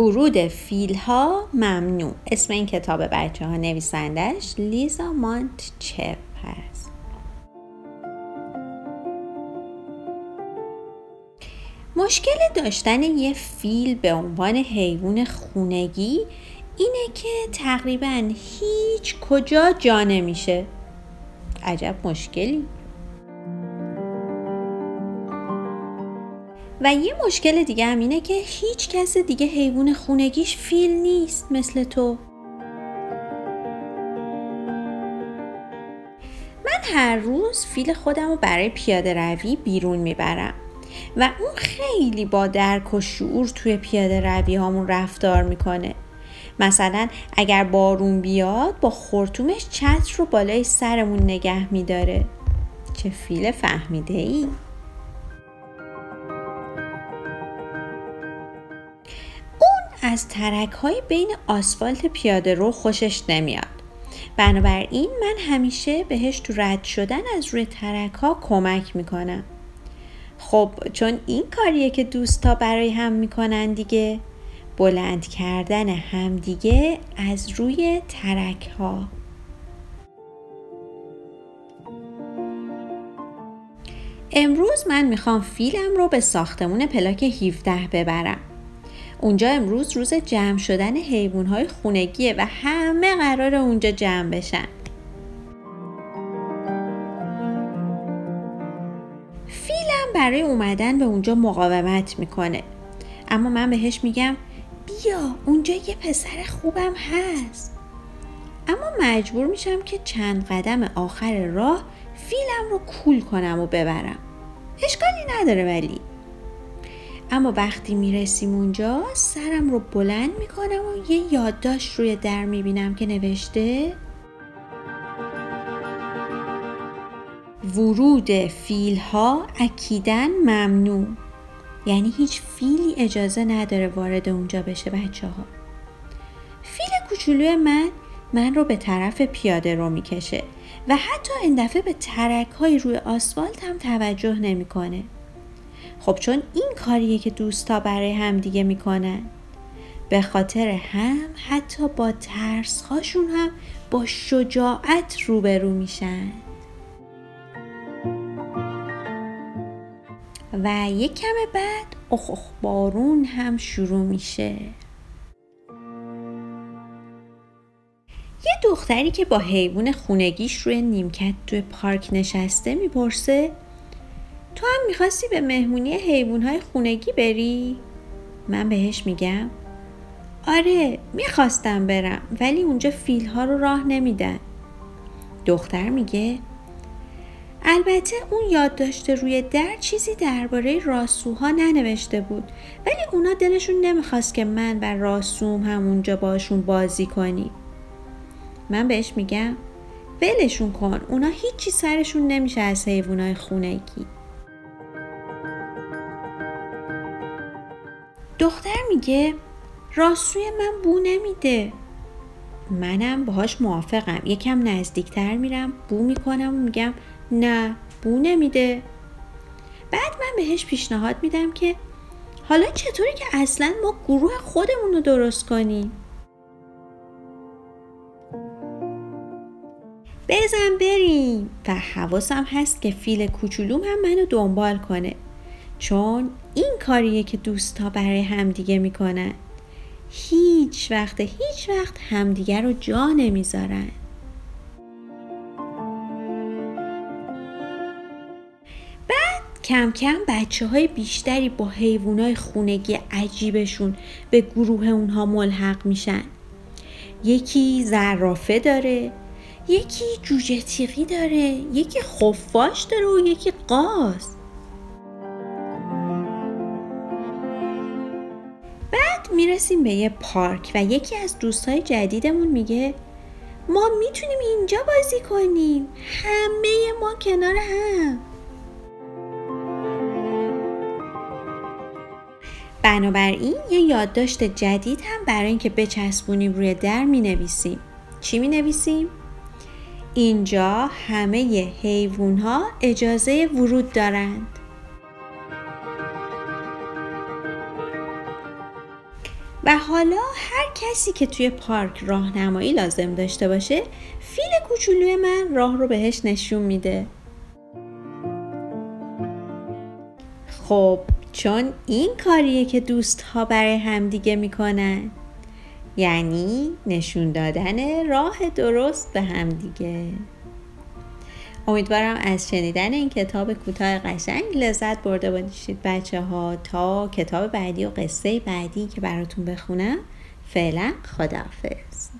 ورود فیل ها ممنوع. اسم این کتاب بچه ها نویسندش لیزا مانت چپ هست. مشکل داشتن یه فیل به عنوان حیوان خونگی اینه که تقریبا هیچ کجا جا نمیشه. عجب مشکلی. و یه مشکل دیگه هم اینه که هیچ کس دیگه حیوان خونگیش فیل نیست مثل تو. من هر روز فیل خودم رو برای پیاده روی بیرون می‌برم و اون خیلی با درک و شعور توی پیاده روی هامون رفتار می‌کنه. مثلا اگر بارون بیاد با خورتومش چتر رو بالای سرمون نگه میداره. چه فیل فهمیده ای؟ از ترک های بین آسفالت پیاده رو خوشش نمیاد. بنابراین من همیشه بهش تو رد شدن از روی ترک ها کمک می‌کنم. خب چون این کاریه که دوستا برای هم می‌کنن دیگه بلند کردن همدیگه از روی ترک ها امروز من می‌خوام فیلم رو به ساختمون پلاک 17 ببرم. اونجا امروز روز جمع شدن حیوان های خونگیه و همه قرار اونجا جمع بشن. فیلم برای اومدن به اونجا مقاومت می‌کنه. اما من بهش میگم بیا اونجا یه پسر خوبم هست. اما مجبور میشم که چند قدم آخر راه فیلم رو کول کنم و ببرم. اشکالی نداره ولی. اما وقتی می‌رسیم اونجا سرم رو بلند می‌کنم و یه یادداشت روی در می‌بینم که نوشته ورود فیل ها اکیدن ممنوع یعنی هیچ فیلی اجازه نداره وارد اونجا بشه بچه ها فیل کوچولوی من من رو به طرف پیاده رو می‌کشه و حتی این دفعه به ترک های روی آسفالت هم توجه نمی‌کنه. خب چون این کاریه که دوستا برای هم دیگه می‌کنن. به خاطر هم حتی با ترس هاشون هم با شجاعت روبرو میشن. و یک کم بعد اخ اخ بارون هم شروع میشه. یه دختری که با حیوان خونگیش روی نیمکت توی پارک نشسته می‌پرسه تو هم می‌خواستی به مهمونی حیوانهای خونگی بری؟ من بهش میگم. آره می‌خواستم برم ولی اونجا فیل ها رو راه نمیدن. دختر میگه البته اون یاد داشته روی در چیزی درباره راسوها ننوشته بود ولی اونا دلشون نمی‌خواست که من و راسوم همونجا باشون بازی کنیم. من بهش میگم ولشون کن اونا هیچی سرشون نمیشه از حیوانای خونگی. دختر میگه راستوی من بو نمیده. منم باهاش موافقم. یکم نزدیکتر میرم بو می‌کنم و میگم نه بو نمیده. بعد من بهش پیشنهاد میدم که حالا چطوری که اصلا ما گروه خودمون رو درست کنیم؟ بزن بریم. و حواسم هست که فیل کوچولوم هم منو دنبال کنه. چون این کاریه که دوستا برای همدیگه می‌کنن. هیچ وقت هیچ وقت همدیگه رو جا نمی‌ذارن. بعد کم کم بچه های بیشتری با حیوانای خونگی عجیبشون به گروه اونها ملحق میشن. یکی زرافه داره یکی جوجه تیغی داره یکی خفاش داره و یکی قاز. می‌رسیم به یه پارک و یکی از دوستای جدیدمون میگه ما می‌تونیم اینجا بازی کنیم. همه ما کنار هم. بنابراین یه یادداشت جدید هم برای اینکه بچسبونیم روی در می نویسیم چی می نویسیم؟ اینجا همه حیوان ها اجازه ورود دارند. و حالا هر کسی که توی پارک راهنمایی لازم داشته باشه فیل کوچولوی من راه رو بهش نشون میده. خب چون این کاریه که دوست ها برای همدیگه می‌کنن. یعنی نشون دادن راه درست به همدیگه امیدوارم از شنیدن این کتاب کوتاه قشنگ لذت برده باشید. بچه ها تا کتاب بعدی و قصه بعدی که براتون بخونم فعلا خداحافظ.